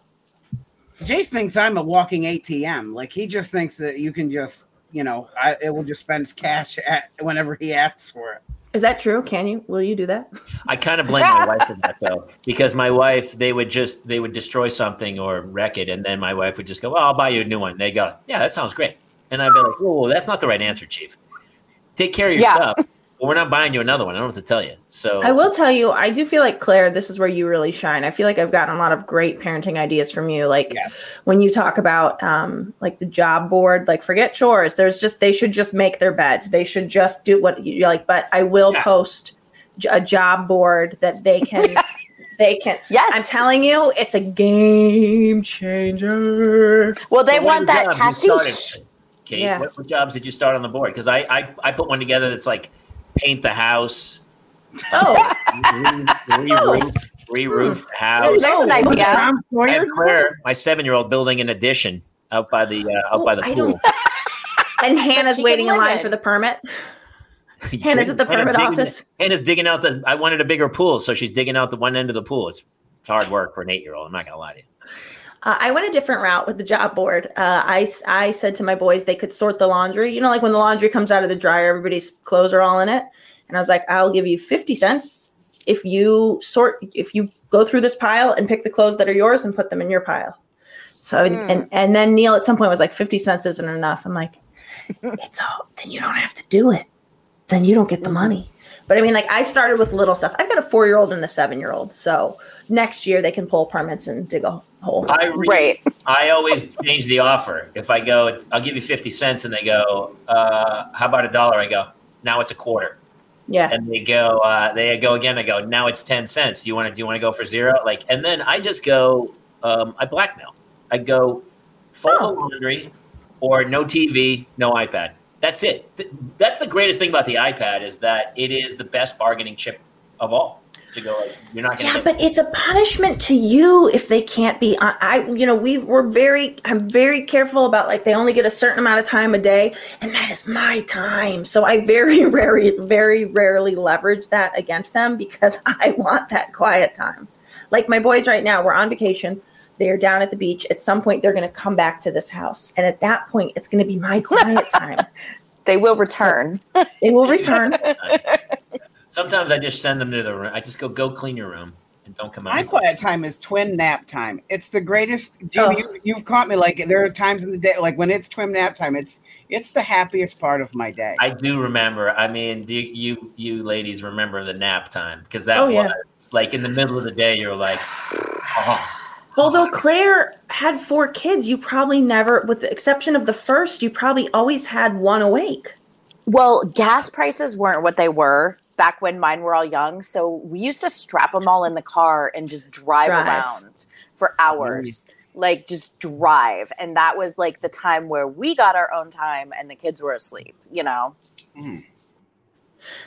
Jace thinks I'm a walking ATM. Like he just thinks that you can just, you know, I, it will just spend his cash at whenever he asks for it. Is that true? Can you? Will you do that? I kind of blame my wife for that though, because my wife they would just they would destroy something or wreck it, and then my wife would just go, "Well, I'll buy you a new one." They go, "Yeah, that sounds great," and I'd be like, "Whoa, that's not the right answer, Chief. Take care of your Yeah. stuff, but we're not buying you another one. I don't know what to tell you." So I will tell you, I do feel like Claire, this is where you really shine. I feel like I've gotten a lot of great parenting ideas from you. Like Yeah. when you talk about um like the job board, like forget chores. There's just they should just make their beds. They should just do what you like. But I will Yeah. post a job board that they can they can. Yes. I'm telling you, it's a game changer. Well, they What want that jobs you cashish. Kate, Yeah. what, what jobs did you start on the board? Because I, I I put one together that's like paint the house, Oh, re- re-roof, re-roof the house. There's an idea. Tom Sawyer? And Claire, my seven-year-old, building an addition out by the uh, out by the Oh, pool. and Hannah's waiting in line in. for the permit. Hannah's at the permit digging- office. Hannah's digging out the. I wanted a bigger pool, so she's digging out the one end of the pool. It's, it's hard work for an eight-year-old. I'm not gonna lie to you. Uh, I went a different route with the job board. Uh, I, I said to my boys they could sort the laundry. You know, like when the laundry comes out of the dryer, everybody's clothes are all in it. And I was like, I'll give you 50 cents if you sort, if you go through this pile and pick the clothes that are yours and put them in your pile. So, Hmm. and, and then Neil at some point was like, 50 cents isn't enough. I'm like, it's all, then you don't have to do it. Then you don't get the money. But I mean, like I started with little stuff. I've got a four year old and a seven year old. So next year they can pull permits and dig a hole. I re- Right. I always change the offer. If I go, it's, I'll give you fifty cents, and they go, uh, "How about a dollar?" I go, "Now it's a quarter." Yeah. and they go uh, they go again i go now it's 10 cents do you want to do you want to go for zero like and then i just go um, i blackmail i go fold Oh. laundry or no tv no ipad that's it that's the greatest thing about the ipad is that it is the best bargaining chip of all to go like, you're not gonna Yeah, but it's a punishment to you if they can't be on. I, you know, we were very, I'm very careful about like they only get a certain amount of time a day, and that is my time. So I very rarely, very rarely leverage that against them because I want that quiet time. Like my boys right now, we're on vacation. They're down at the beach. At some point, they're going to come back to this house, and at that point, it's going to be my quiet time. They will return. they will return. sometimes i just send them to the room i just go go clean your room and don't come out My quiet time is twin nap time. It's the greatest. Jim, Oh. you, you've caught me. Like there are times in the day, like when it's twin nap time. It's it's the happiest part of my day. I do remember. I mean, do you you ladies remember the nap time because that Oh, was yeah. like in the middle of the day. You're like, oh, Although Claire had four kids, you probably never, with the exception of the first, you probably always had one awake. Well, gas prices weren't what they were back when mine were all young. So we used to strap them all in the car and just drive, Drive. around for hours. Like just drive. And that was like the time where we got our own time and the kids were asleep, you know? Hmm.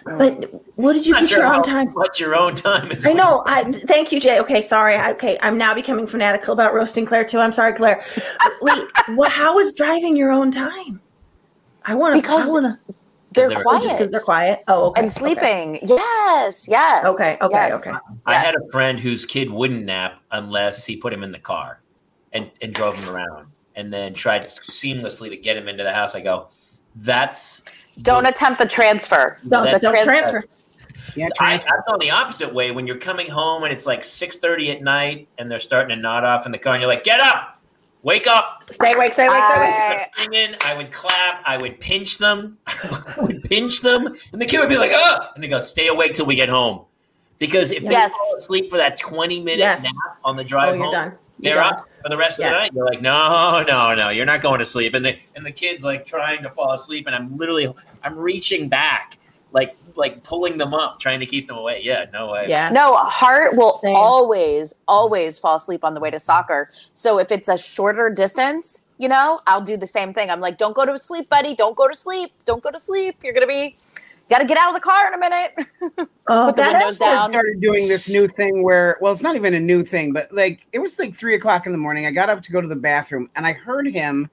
But what did you not get sure your how own time? What your own time is. I know. I thank you, Jay. Okay, sorry. I, okay, I'm now becoming fanatical about roasting Claire too. I'm sorry, Claire. Wait, what? How is driving your own time? I want to. Because I want to. They're they're- oh, quiet. Just because they're quiet. Oh, okay. and okay. sleeping. Yes, yes. Okay, okay, yes. okay. I had a friend whose kid wouldn't nap unless he put him in the car and, and drove him around, and then tried seamlessly to get him into the house. I go, that's Don't attempt the transfer. Don't, That's- don't transfer. yeah, I, transfer. I've gone the opposite way. When you're coming home and it's like six thirty at night, and they're starting to nod off in the car, and you're like, "Get up, wake up!" Stay awake. Stay awake. Stay awake. I- Singing, I would clap, I would pinch them, I would pinch them, and the kid would be like, "Oh!" and they go, "Stay awake till we get home," because if Yes. they fall asleep for that twenty minute Yes. nap on the Oh, drive you're home, done. You're they're done. up for the rest of Yeah. the night. You're like, "No, no, no, you're not going to sleep," and the and the kid's like trying to fall asleep, and I'm literally I'm reaching back, like like pulling them up, trying to keep them away. Yeah, no way. Yeah. No, Heart will Same. always, always fall asleep on the way to soccer. So if it's a shorter distance, you know, I'll do the same thing. I'm like, don't go to sleep, buddy. Don't go to sleep. Don't go to sleep. You're going to be, got to get out of the car in a minute. Oh, Put the that's windows down. started doing this new thing where, well, it's not even a new thing, but like it was like three o'clock in the morning. I got up to go to the bathroom and I heard him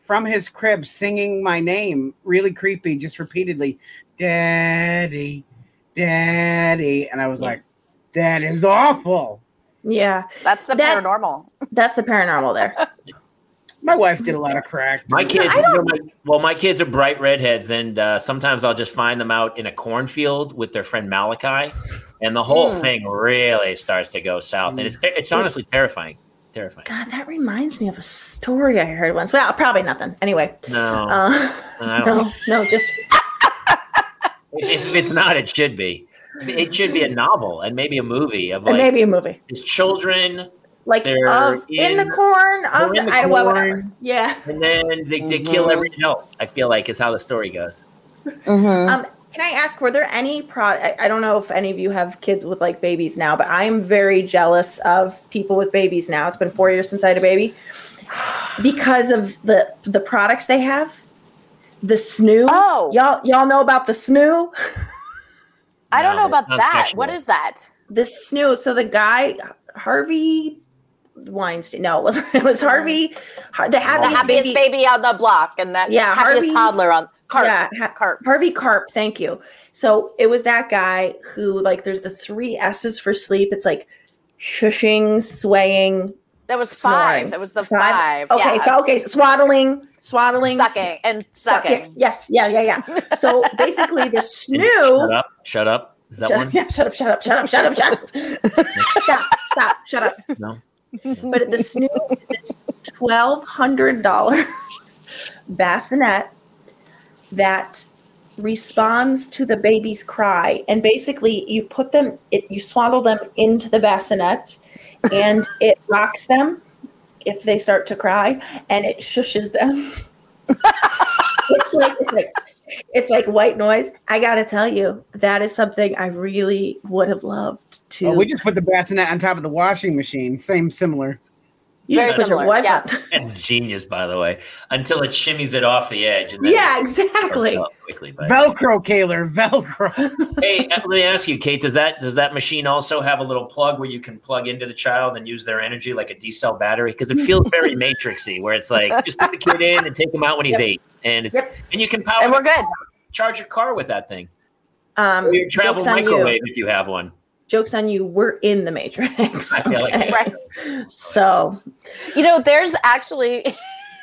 from his crib singing my name really creepy, just repeatedly, Daddy, Daddy. And I was like, that is awful. yeah. That's the That- paranormal. That's the paranormal there. My wife did a lot of crack. My kids, I don't- my- well, my kids are bright redheads, and uh, sometimes I'll just find them out in a cornfield with their friend Malachi, and the whole Hmm. thing really starts to go south, and it's it's honestly terrifying, terrifying. God, that reminds me of a story I heard once. Well, probably nothing. Anyway. No, Uh, I don't no, no, just it's, if it's not, it should be. It should be a novel and maybe a movie of like maybe a movie. his children, Like They're of in, the corn of they're the, in the I, well, corn. Yeah. and then they, they kill Mhm. every adult. I feel like is how the story goes. Mm-hmm. Um, Can I ask, were there any pro? I, I don't know if any of you have kids with like babies now, but I am very jealous of people with babies now. It's been four years since I had a baby because of the the products they have. The snoo. Oh. y'all y'all know about the snoo? I don't No, know about that. sexual. What is that? The snoo. So the guy Harvey Weinstein. No, it was it was Harvey. Har- The The happiest, happiest baby. on the block, and that Yeah, happiest Harvey's- toddler on carp. Yeah, ha- carp. Harvey Karp, thank you. So it was that guy who, like, there's the three S's for sleep. It's like shushing, swaying, That was snoring. five. It was the five. Okay, yeah. fi- okay, so swaddling, swaddling, sucking and sucking. Yes, yes, yeah, yeah, yeah. So basically, the Shut snoo. up. Shut up. Is that Shut, one? up, yeah, shut up, shut up, shut up, shut up, shut up. stop, stop, shut up. No. But the snoo is this twelve hundred dollar bassinet that responds to the baby's cry, and basically you put them, it, you swaddle them into the bassinet, and it rocks them if they start to cry, and it shushes them. it's like it's like it's like white noise. I gotta tell you, that is something I really would have loved to. Oh, we just put the bassinet on top of the washing machine. Same, similar. You very just put your similar, wife yeah. That's genius, by the way. Until it shimmies it off the edge. And then Yeah, exactly. Quickly, Velcro, Kaler, Velcro. hey, uh, let me ask you, Kate. Does that does that machine also have a little plug where you can plug into the child and use their energy like a D cell battery? Because it feels very matrixy, where it's like just put the kid in and take him out when he's Yep. eight, and it's Yep. and you can power And we're good. charge your car with that thing. Um, Or your travel microwave you. if you have one. Jokes on you. We're in the matrix. I feel like? Right. So You know, there's actually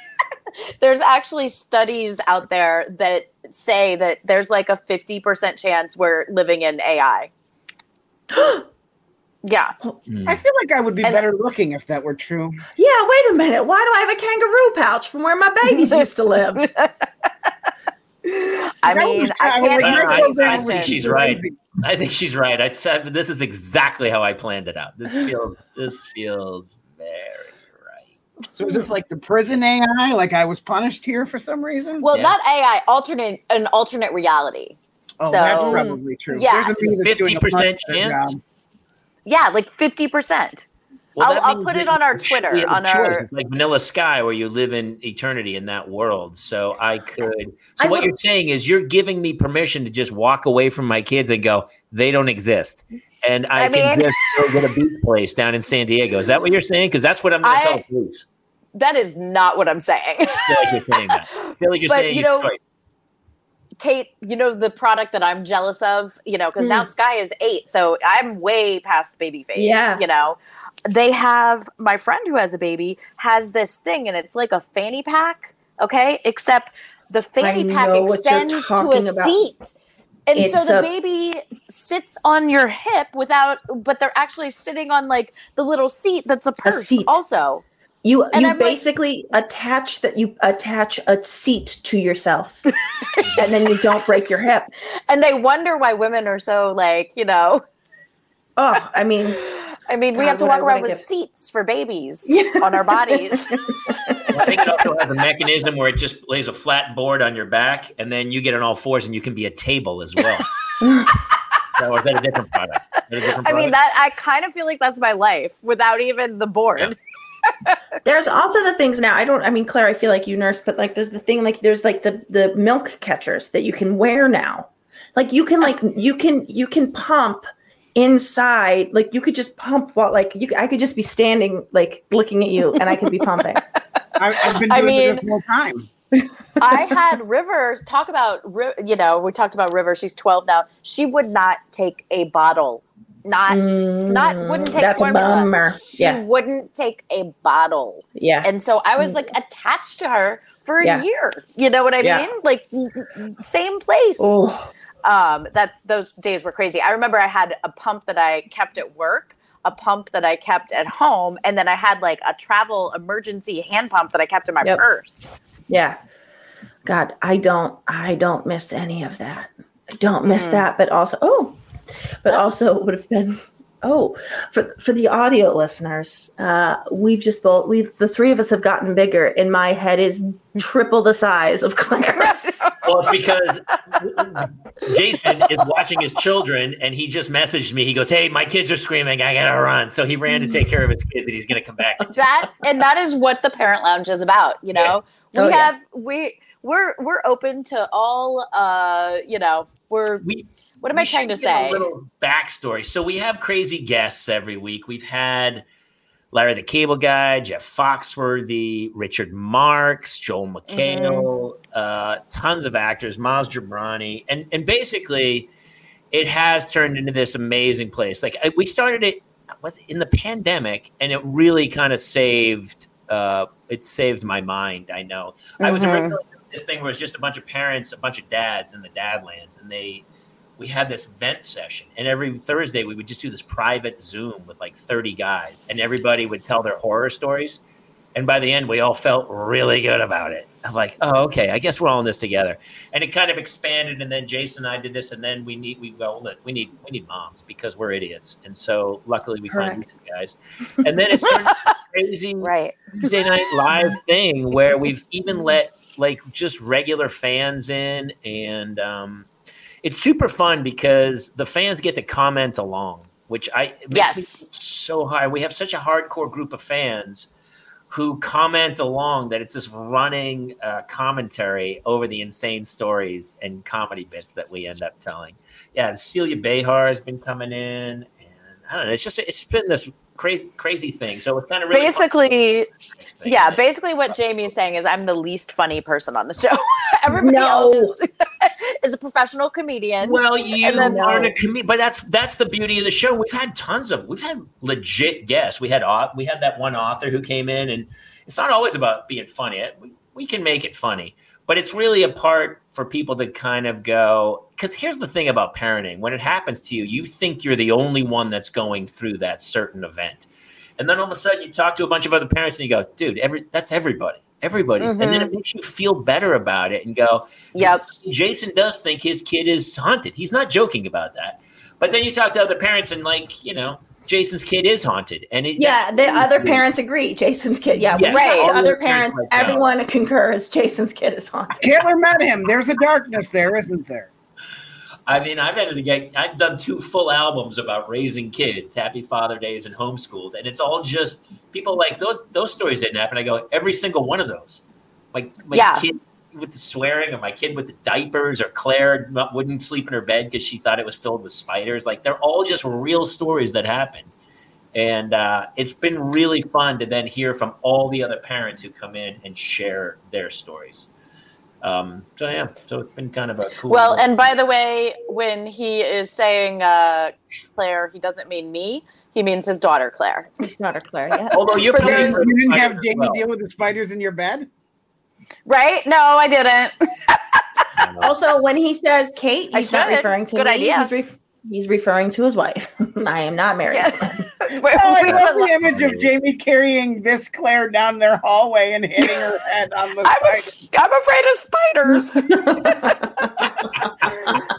there's actually studies out there that say that there's like a 50% chance we're living in AI. yeah. Hmm. I feel like I would be And- better looking if that were true. yeah, wait a minute. Why do I have a kangaroo pouch from where my babies used to live? I mean, I can't answer microwave these I think she's right. I think she's right. I said this is exactly how I planned it out. This feels this feels very right. So is this like the prison AI? Like I was punished here for some reason? Well, Yeah. not AI, alternate an alternate reality. oh, so- that's probably true. Yeah, There's a me that's doing a 50% chance? job. Yeah, like 50%. I'll- that I'll means put it on our Twitter, we have a on our- It's like Vanilla Sky, where you live in eternity in that world. So I could. So I what will- you're saying is you're giving me permission to just walk away from my kids and go, they don't exist, and I, I can mean- just go get a beach place down in San Diego. Is that what you're saying? Because that's what I'm going to tell the police. That is not what I'm saying. I feel like you're saying that. I feel like you're But, saying you know. Kate, you know the product that I'm jealous of, you know, because now hmm. Sky is eight, so I'm way past baby phase. Yeah. you know, they have my friend who has a baby has this thing, and it's like a fanny pack. Okay, except the fanny pack what you're extends to a about. seat. And It's so the a- baby sits on your hip without, but they're actually sitting on like the little seat that's a purse. seat. Also, You And you I'm like- basically attach that you attach a seat to yourself, and then you don't break your hip. and they wonder why women are so like, you know, Oh, I mean, I mean, we have to what I walk around with give- seats for babies Yeah. on our bodies. I think it also has a mechanism where it just lays a flat board on your back, and then you get on all fours, and you can be a table as well. so is that a different product? A different I mean, that I kind of feel like that's my life without even the board. There's also the things now. I don't. I mean, Claire, I feel like you nurse, but like, there's the thing like there's like the the milk catchers that you can wear now. Like you can like you can you can pump inside. Like you could just pump while like you. I could just be standing like looking at you, and I could be pumping. I, I've been I doing this mean- whole time. I had Rivers talk about, you know, we talked about River. She's 12 now. She would not take a bottle. Not, not wouldn't take Mm, That's a formula. bummer. She Yeah. wouldn't take a bottle. Yeah. And so I was like attached to her for a Yeah. year. You know what I Yeah. mean? Like same place. Oh, um that's those days were crazy i remember i had a pump that i kept at work a pump that i kept at home and then i had like a travel emergency hand pump that i kept in my Yep. purse yeah. God, I don't. I don't miss any of that. I don't miss Mm. that. But also, oh, but also it would have been Oh, for for the audio listeners, uh, we've just both we've the three of us have gotten bigger, and my head is triple the size of Claire's. Well, it's because Jason is watching his children, and he just messaged me. He goes, "Hey, my kids are screaming. I gotta run." So he ran to take care of his kids, and he's gonna come back. that and that is what the parent lounge is about you know we Oh, yeah. have we we're we're open to all uh you know we're We what am i trying to say A little backstory. So we have crazy guests every week. We've had Larry the Cable Guy, Jeff Foxworthy, Richard Marks, Joel McHale, uh, tons of actors, Miles Jobrani, and and basically, it has turned into this amazing place. Like we started it was in the pandemic, and it really kind of saved. Uh, it saved my mind. I know. I was Mhm. originally this thing where it's just a bunch of parents, a bunch of dads in the Dadlands, and they we had this vent session and every thursday we would just do this private zoom with like 30 guys and everybody would tell their horror stories. And by the end we all felt really good about it. I'm like oh okay i guess we're all in this together. And it kind of expanded and then jason and i did this and then we need we go look we need we need moms because we're idiots. And so luckily we find these guys. And then it's crazy right. Tuesday night live thing where we've even let like just regular fans in and um it's super fun because the fans get to comment along which i it makes me Yes. so high. we have such a hardcore group of fans who comment along that it's this running uh, commentary over the insane stories and comedy bits that we end up telling yeah celia behar has been coming in and i don't know it's just it's been this crazy crazy thing so it's kind of really basically thing. yeah basically what jamie is saying is i'm the least funny person on the show everybody No. else is, is a professional comedian Well, you And then- aren't a comedian, but that's that's the beauty of the show. We've had tons of, we've had legit guests. We had we had that one author who came in, and it's not always about being funny. We, we can make it funny, but it's really a part for people to kind of go. Because here's the thing about parenting: when it happens to you, you think you're the only one that's going through that certain event, and then all of a sudden you talk to a bunch of other parents and you go, "Dude, every that's everybody." Everybody, and then it mm-hmm. makes you feel better about it and go, yep Jason does think his kid is haunted. He's not joking about that. But then you talk to other parents, and like you know, Jason's kid is haunted, and it, Yeah, the other parents agree. Jason's kid. Yeah, Yeah, right. talked other parents parents. like that. Everyone concurs. Jason's kid is haunted. Taylor met him. There's a darkness there, isn't there? I mean, I've had to get. I've done two full albums about raising kids, Happy Father Days and homeschooled, and it's all just people like those. Those stories didn't happen. I go every single one of those. Like my Yeah. kid with the swearing, or my kid with the diapers, or Claire not- wouldn't sleep in her bed because she thought it was filled with spiders. Like they're all just real stories that happen. And uh, it's been really fun to then hear from all the other parents who come in and share their stories. Um, so yeah, so it's been kind of a cool. well and by the way when he is saying uh claire he doesn't mean me he means his daughter claire His Daughter Claire. Yeah. although you're for pretty those- You didn't have spiders Jamie well. deal with the spiders in your bed? Right no i didn't Also, when he says Kate, he's not referring to Good me. idea. He's, ref- he's referring to his wife. I am not married. Yeah. Oh, we- Oh, I love the image of Jamie carrying this Claire down their hallway and hitting her head on the. I'm, a, I'm afraid of spiders.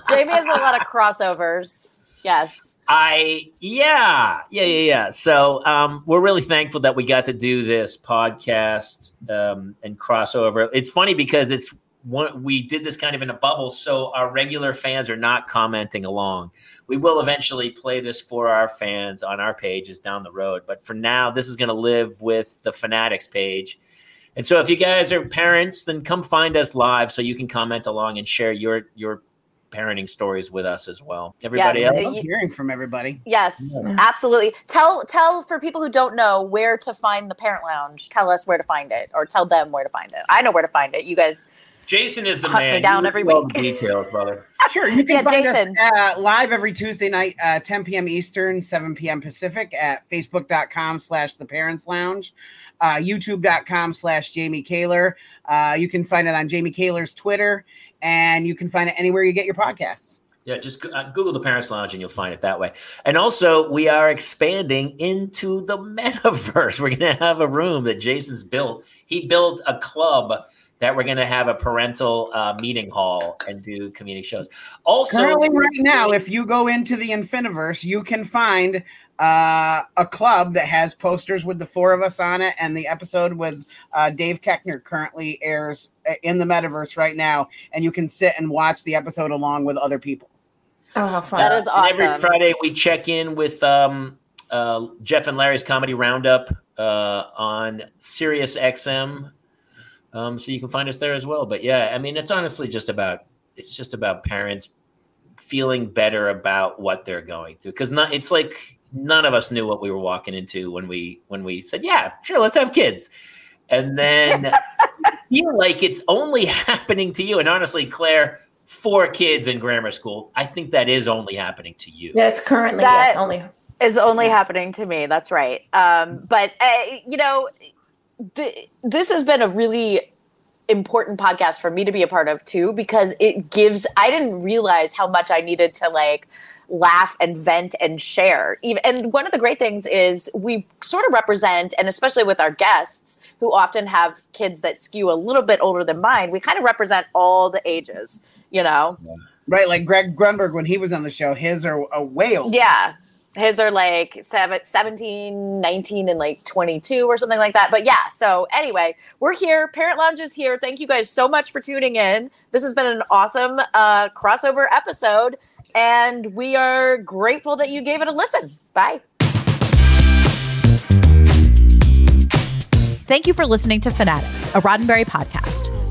Jamie has a lot of crossovers. Yes. I yeah yeah yeah yeah. So um, we're really thankful that we got to do this podcast um, and crossover. It's funny because it's one we did this kind of in a bubble, so our regular fans are not commenting along. We will eventually play this for our fans on our pages down the road, but for now, this is going to live with the Fanaddicts page. And so, if you guys are parents, then come find us live so you can comment along and share your your parenting stories with us as well. Everybody Yes. else. I love hearing from everybody. Yes, absolutely. Tell tell for people who don't know where to find the parent lounge. Tell us where to find it, or tell them where to find it. I know where to find it. You guys, Jason is the Hunt me man. down You every know all week. the details, brother. Sure, you can Yeah, find Jason. us uh, live every Tuesday night, uh, 10 p.m. Eastern, 7 p.m. Pacific at facebook.com slash the parents lounge, uh, youtube.com slash Jamie Kaler. Uh, you can find it on Jamie Kaler's Twitter, and you can find it anywhere you get your podcasts. Yeah, just uh, Google the Parents Lounge and you'll find it that way. And also, we are expanding into the metaverse. We're going to have a room that Jason's built. He built a club that we're going to have a parental uh, meeting hall and do community shows. Also, Currently, right now, if you go into the Infiniverse, you can find uh, a club that has posters with the four of us on it, and the episode with uh, Dave Koechner currently airs uh, in the metaverse right now, and you can sit and watch the episode along with other people. Oh, how fun! That is And awesome. every Friday we check in with um, uh, Jeff and Larry's comedy roundup uh, on Sirius XM, um, so you can find us there as well. But yeah, I mean, it's honestly just about it's just about parents feeling better about what they're going through because not it's like none of us knew what we were walking into when we when we said yeah sure let's have kids and then feel like it's only happening to you and honestly claire four kids in grammar school i think that is only happening to you That's currently That- yes, only. is only happening to me. That's right. Um, but uh, you know, th- this has been a really important podcast for me to be a part of too because it gives. I didn't realize how much I needed to like laugh and vent and share. And one of the great things is we sort of represent, and especially with our guests who often have kids that skew a little bit older than mine, we kind of represent all the ages. You know, Right, like Greg Grunberg when he was on the show, his are a whale. Yeah. His are like seven, 17, 19, and like 22 or something like that. But yeah, so anyway, we're here. Parent Lounge is here. Thank you guys so much for tuning in. This has been an awesome uh, crossover episode, and we are grateful that you gave it a listen. Bye. Thank you for listening to Fanaddicts, a Roddenberry podcast.